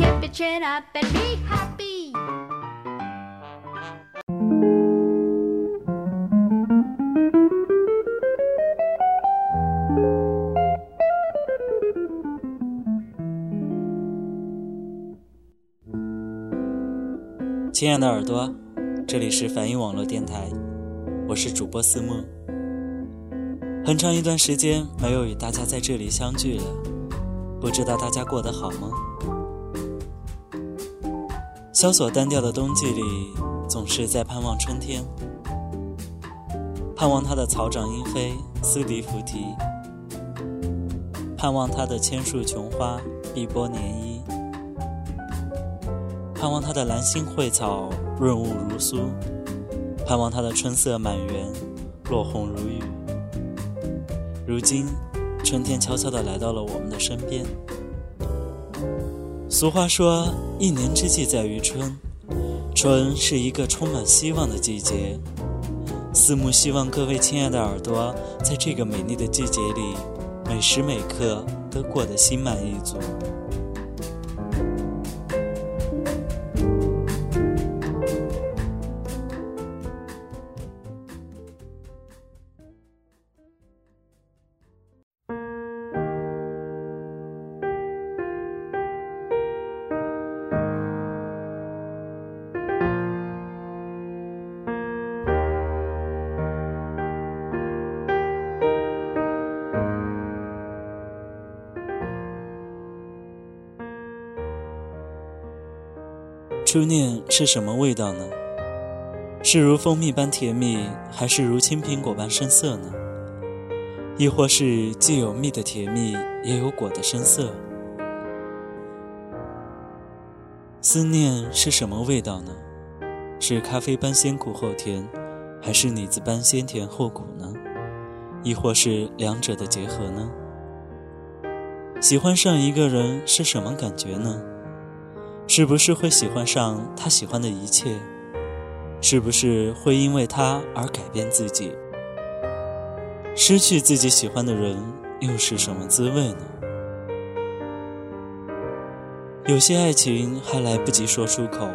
Be happy。亲爱的耳朵，这里是梵音网络电台，我是主播思梦。很长一段时间没有与大家在这里相聚了，不知道大家过得好吗？萧索单调的冬季里，总是在盼望春天，盼望它的草长莺飞，丝笛拂啼，盼望它的千树琼花，碧波涟漪。盼望它的兰心蕙草润物如酥，盼望它的春色满园，落红如雨。如今，春天悄悄地来到了我们的身边。俗话说：“一年之计在于春，春是一个充满希望的季节。”四目希望各位亲爱的耳朵，在这个美丽的季节里，每时每刻都过得心满意足。初恋是什么味道呢？是如蜂蜜般甜蜜，还是如青苹果般深涩呢？亦或是既有蜜的甜蜜，也有果的深涩？思念是什么味道呢？是咖啡般先苦后甜，还是李子般先甜后苦呢？亦或是两者的结合呢？喜欢上一个人是什么感觉呢？是不是会喜欢上他喜欢的一切？是不是会因为他而改变自己？失去自己喜欢的人又是什么滋味呢？有些爱情还来不及说出口，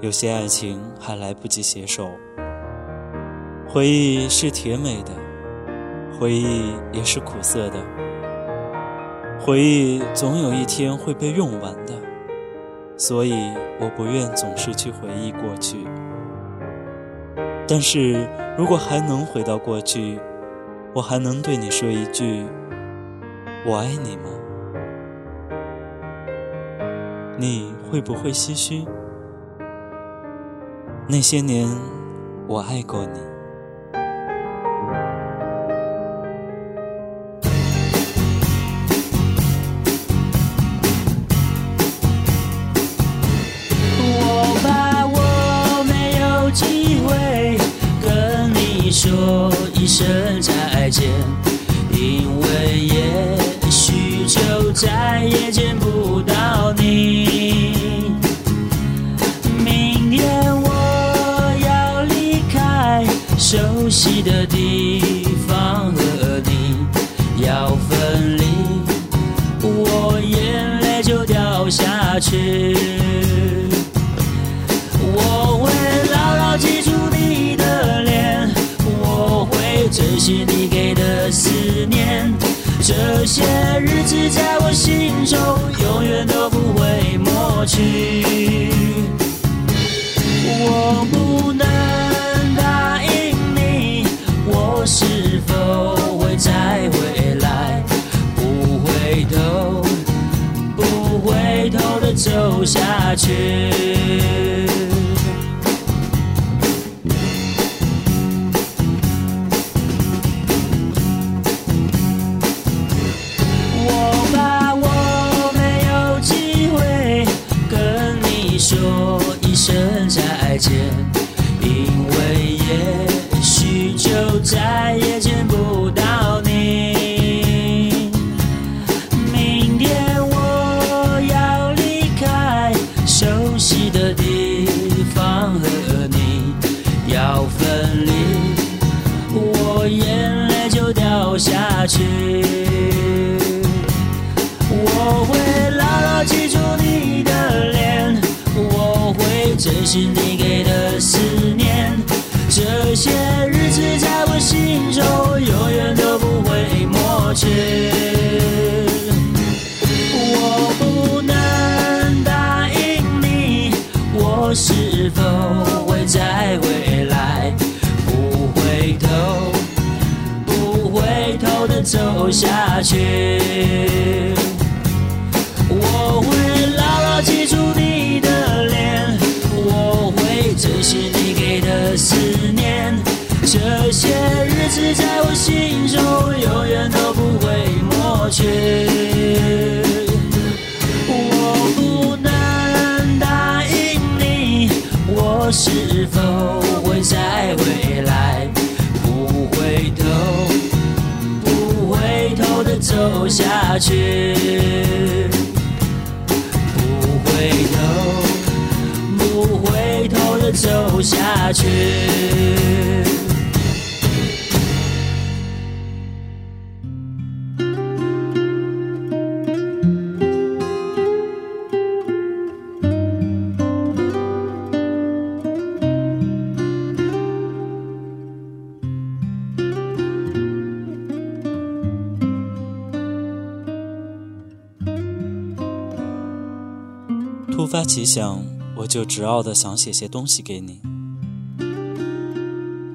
有些爱情还来不及携手。回忆是甜美的，回忆也是苦涩的，回忆总有一天会被用完的。所以，我不愿总是去回忆过去。但是如果还能回到过去，我还能对你说一句“我爱你”吗？你会不会唏嘘？那些年，我爱过你。去。我会牢牢记住你的脸，我会珍惜你给的思念。这些日子在我心中永远都不会抹去。我走下去。我怕我没有机会跟你说一声再见，因为也许就再切。我会牢牢记住你的脸，我会珍惜你给的思念。这些日子在我心中永远都不会抹去。下去。突发奇想，我就执拗的想写些东西给你，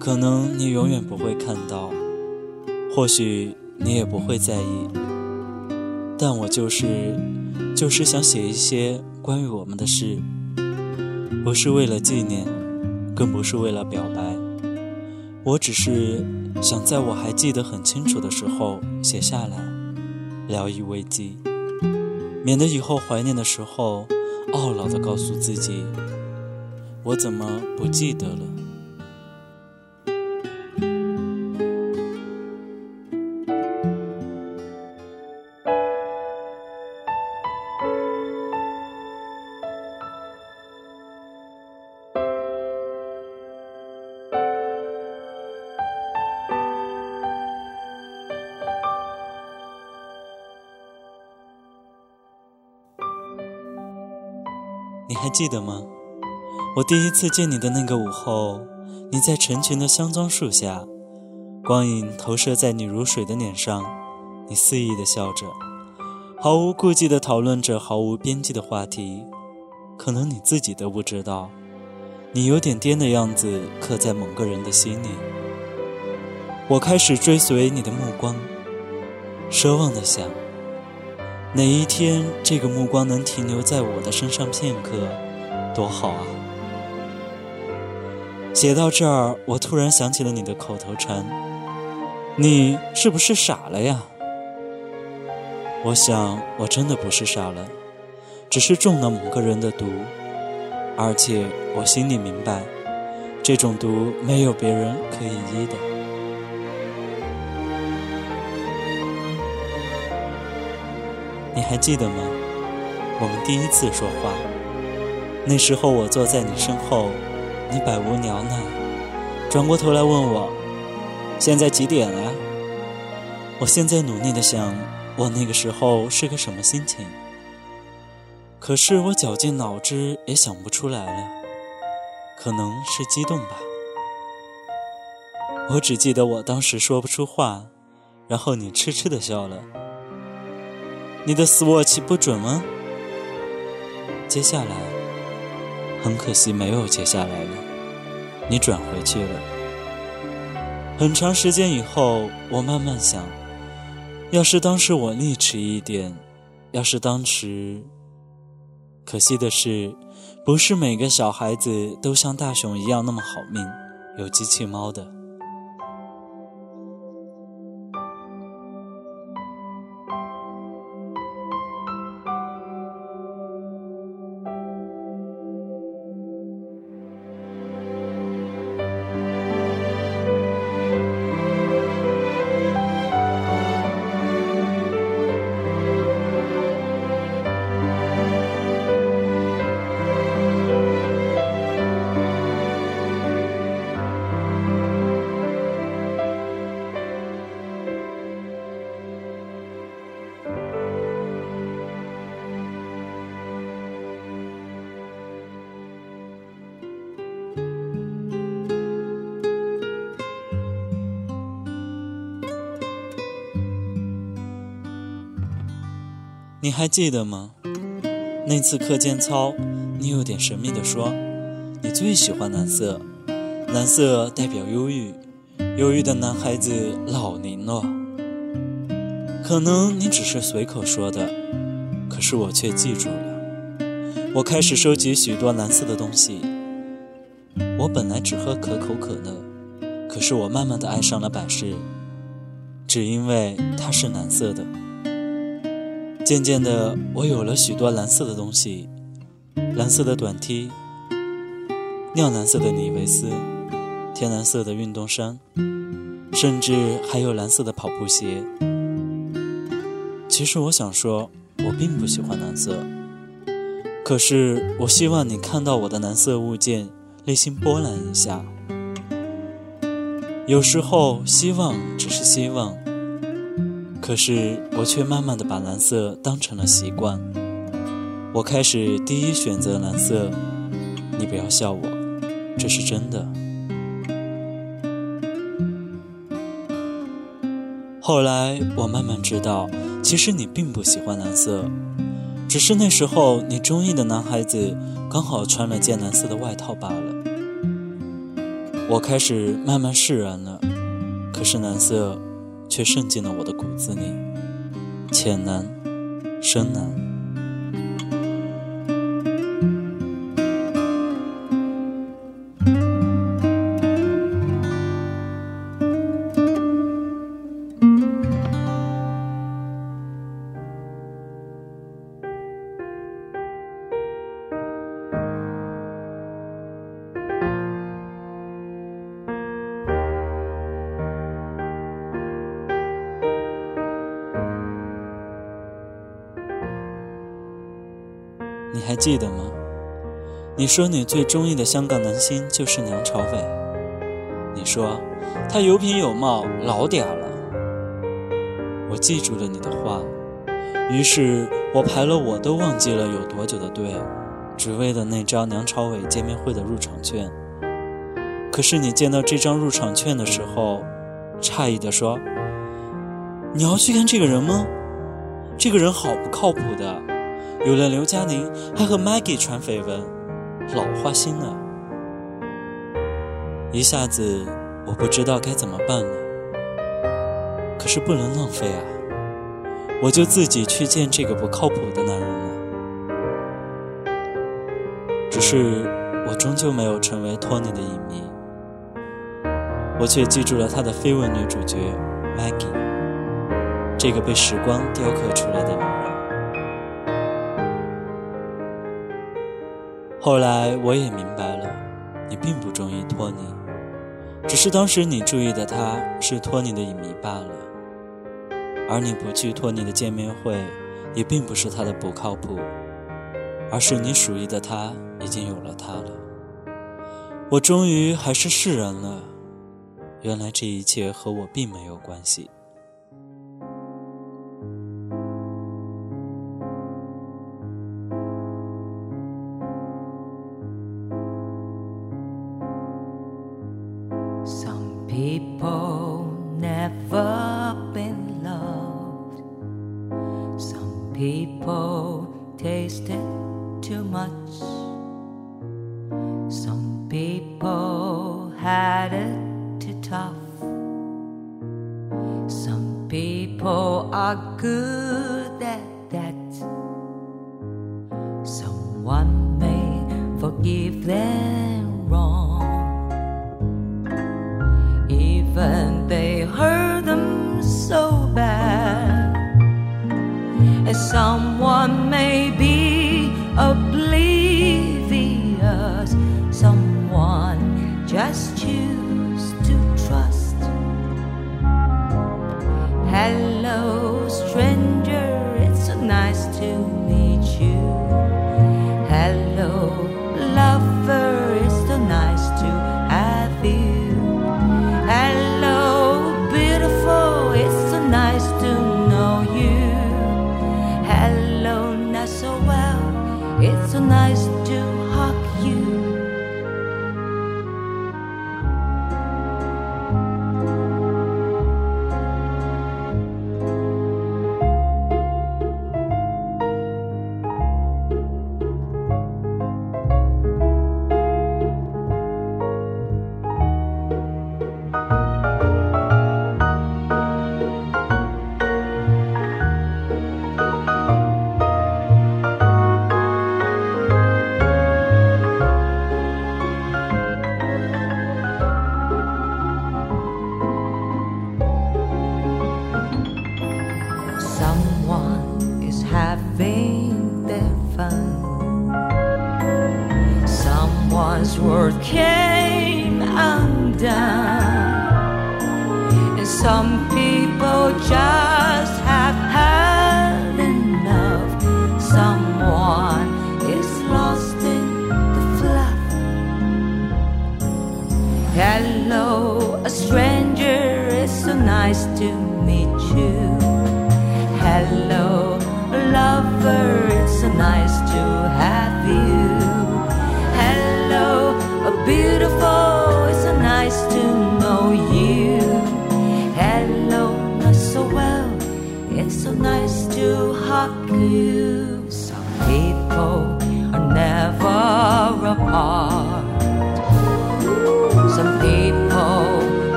可能你永远不会看到，或许你也不会在意，但我就是就是想写一些关于我们的事，不是为了纪念，更不是为了表白，我只是想在我还记得很清楚的时候写下来，聊以慰藉，免得以后怀念的时候。懊恼地告诉自己：“我怎么不记得了？”你还记得吗？我第一次见你的那个午后，你在成群的香樟树下，光影投射在你如水的脸上，你肆意的笑着，毫无顾忌的讨论着毫无边际的话题。可能你自己都不知道，你有点癫的样子刻在某个人的心里。我开始追随你的目光，奢望的想。哪一天，这个目光能停留在我的身上片刻，多好啊！写到这儿，我突然想起了你的口头禅：“你是不是傻了呀？”我想，我真的不是傻了，只是中了某个人的毒，而且我心里明白，这种毒没有别人可以医的。你还记得吗？我们第一次说话，那时候我坐在你身后，你百无聊赖，转过头来问我：“现在几点了？”我现在努力的想，我那个时候是个什么心情？可是我绞尽脑汁也想不出来了，可能是激动吧。我只记得我当时说不出话，然后你痴痴的笑了。你的 swatch 不准吗？接下来，很可惜没有接下来了，你转回去了。很长时间以后，我慢慢想，要是当时我力迟一点，要是当时……可惜的是，不是每个小孩子都像大雄一样那么好命，有机器猫的。还记得吗？那次课间操，你有点神秘地说，你最喜欢蓝色，蓝色代表忧郁，忧郁的男孩子老宁了。可能你只是随口说的，可是我却记住了。我开始收集许多蓝色的东西。我本来只喝可口可乐，可是我慢慢的爱上了百事，只因为它是蓝色的。渐渐的，我有了许多蓝色的东西：蓝色的短 T、亮蓝色的李维斯、天蓝色的运动衫，甚至还有蓝色的跑步鞋。其实我想说，我并不喜欢蓝色，可是我希望你看到我的蓝色物件，内心波澜一下。有时候，希望只是希望。可是我却慢慢的把蓝色当成了习惯，我开始第一选择蓝色。你不要笑我，这是真的。后来我慢慢知道，其实你并不喜欢蓝色，只是那时候你中意的男孩子刚好穿了件蓝色的外套罢了。我开始慢慢释然了，可是蓝色。却渗进了我的骨子里，浅难，深难。还记得吗？你说你最中意的香港男星就是梁朝伟。你说他有品有貌，老嗲了。我记住了你的话，于是我排了我都忘记了有多久的队，只为了那张梁朝伟见面会的入场券。可是你见到这张入场券的时候，诧异地说：“你要去看这个人吗？这个人好不靠谱的。”有了刘嘉玲，还和 Maggie 传绯闻，老花心了。一下子我不知道该怎么办了。可是不能浪费啊！我就自己去见这个不靠谱的男人了。只是我终究没有成为托尼的影迷，我却记住了他的绯闻女主角 Maggie，这个被时光雕刻出来的人后来我也明白了，你并不中意托尼，只是当时你注意的他是托尼的影迷罢了。而你不去托尼的见面会，也并不是他的不靠谱，而是你属意的他已经有了他了。我终于还是释然了，原来这一切和我并没有关系。People tasted too much. Some people had it too tough. Some people are good at that. Someone may forgive them 心。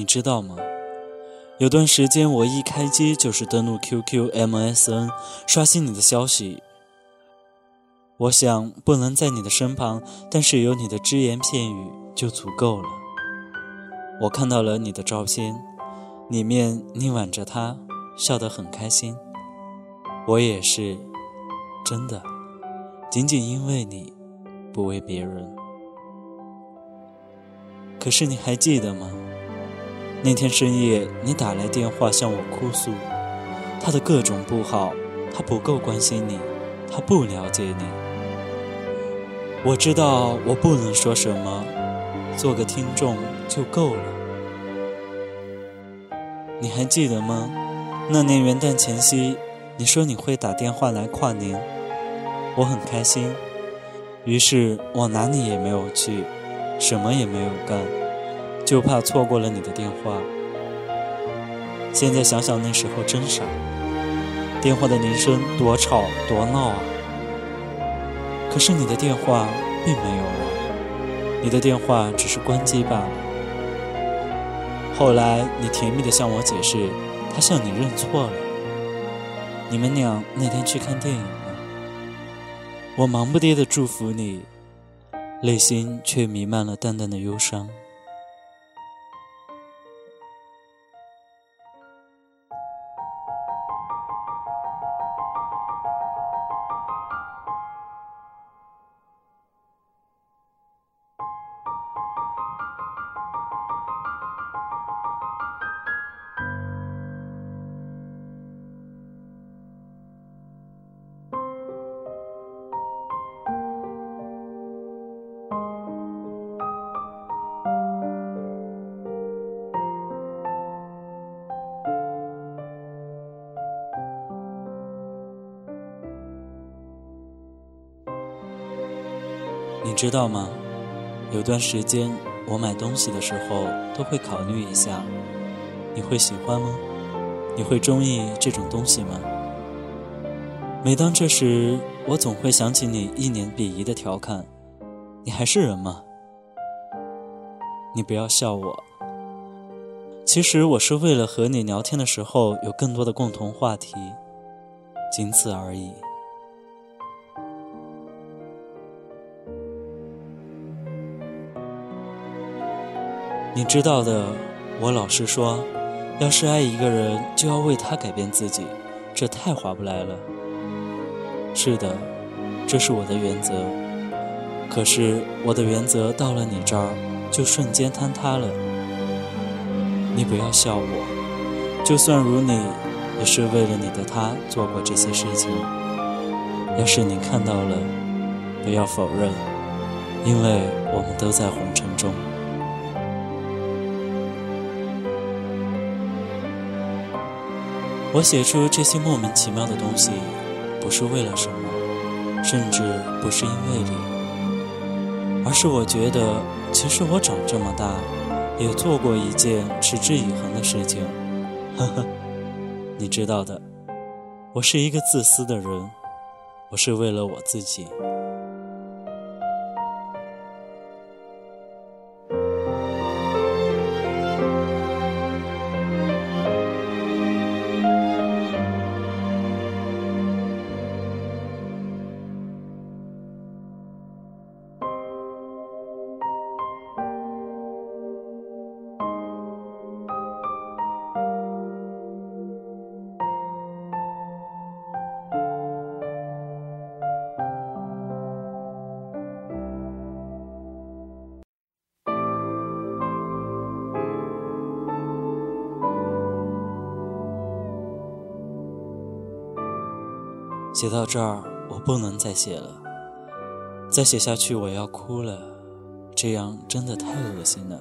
你知道吗？有段时间，我一开机就是登录 QQ、MSN，刷新你的消息。我想，不能在你的身旁，但是有你的只言片语就足够了。我看到了你的照片，里面你挽着他，笑得很开心。我也是，真的，仅仅因为你，不为别人。可是你还记得吗？那天深夜，你打来电话向我哭诉，他的各种不好，他不够关心你，他不了解你。我知道我不能说什么，做个听众就够了。你还记得吗？那年元旦前夕，你说你会打电话来跨年，我很开心，于是我哪里也没有去，什么也没有干。就怕错过了你的电话。现在想想那时候真傻，电话的铃声多吵多闹啊！可是你的电话并没有了，你的电话只是关机罢了。后来你甜蜜的向我解释，他向你认错了。你们俩那天去看电影了，我忙不迭的祝福你，内心却弥漫了淡淡的忧伤。知道吗？有段时间，我买东西的时候都会考虑一下，你会喜欢吗？你会中意这种东西吗？每当这时，我总会想起你一脸鄙夷的调侃：“你还是人吗？”你不要笑我。其实我是为了和你聊天的时候有更多的共同话题，仅此而已。你知道的，我老是说，要是爱一个人，就要为他改变自己，这太划不来了。是的，这是我的原则。可是我的原则到了你这儿，就瞬间坍塌了。你不要笑我，就算如你，也是为了你的他做过这些事情。要是你看到了，不要否认，因为我们都在红我写出这些莫名其妙的东西，不是为了什么，甚至不是因为你，而是我觉得，其实我长这么大，也做过一件持之以恒的事情。呵呵，你知道的，我是一个自私的人，我是为了我自己。写到这儿，我不能再写了。再写下去，我要哭了。这样真的太恶心了。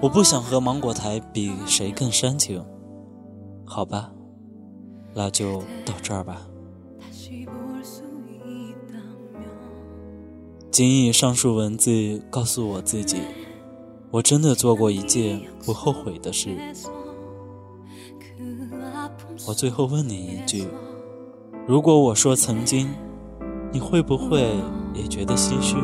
我不想和芒果台比谁更煽情。好吧，那就到这儿吧。仅以上述文字告诉我自己，我真的做过一件不后悔的事。我最后问你一句。如果我说曾经，你会不会也觉得唏嘘？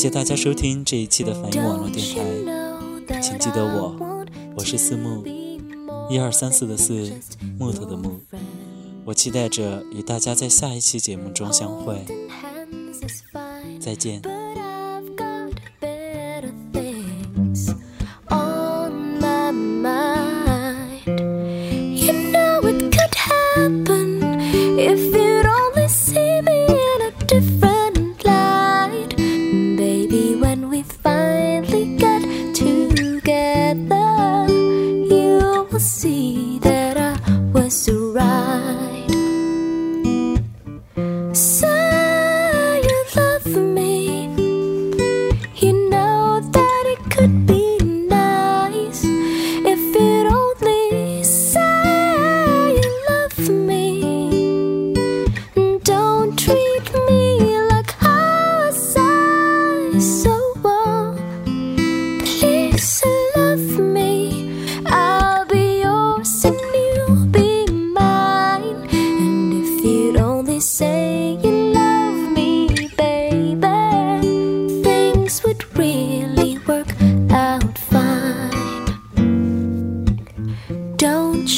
谢大家收听这一期的反应网络电台，请记得我，我是四木，一二三四的四，木头的木，我期待着与大家在下一期节目中相会，再见。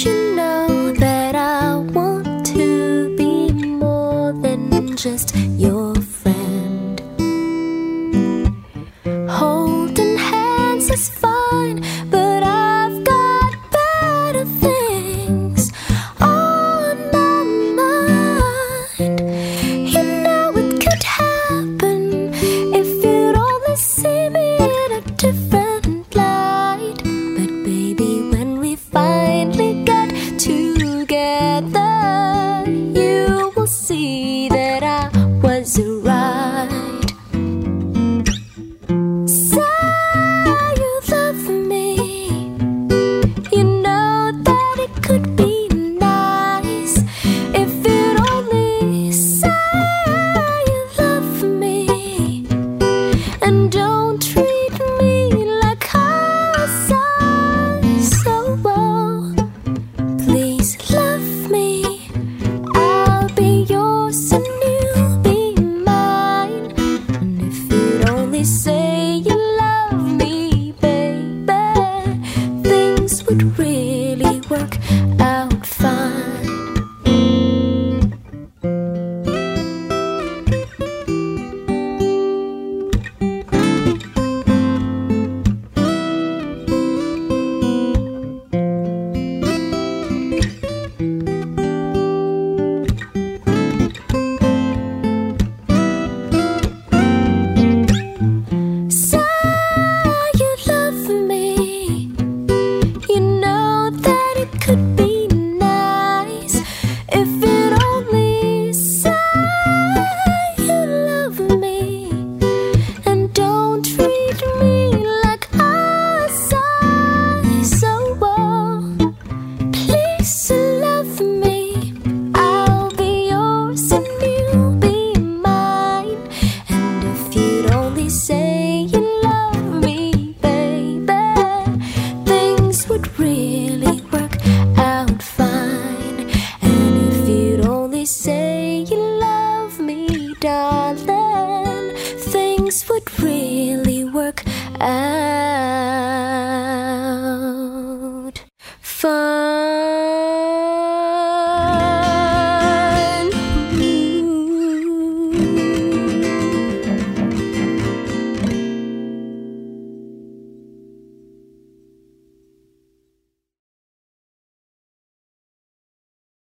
you know that I want to be more than just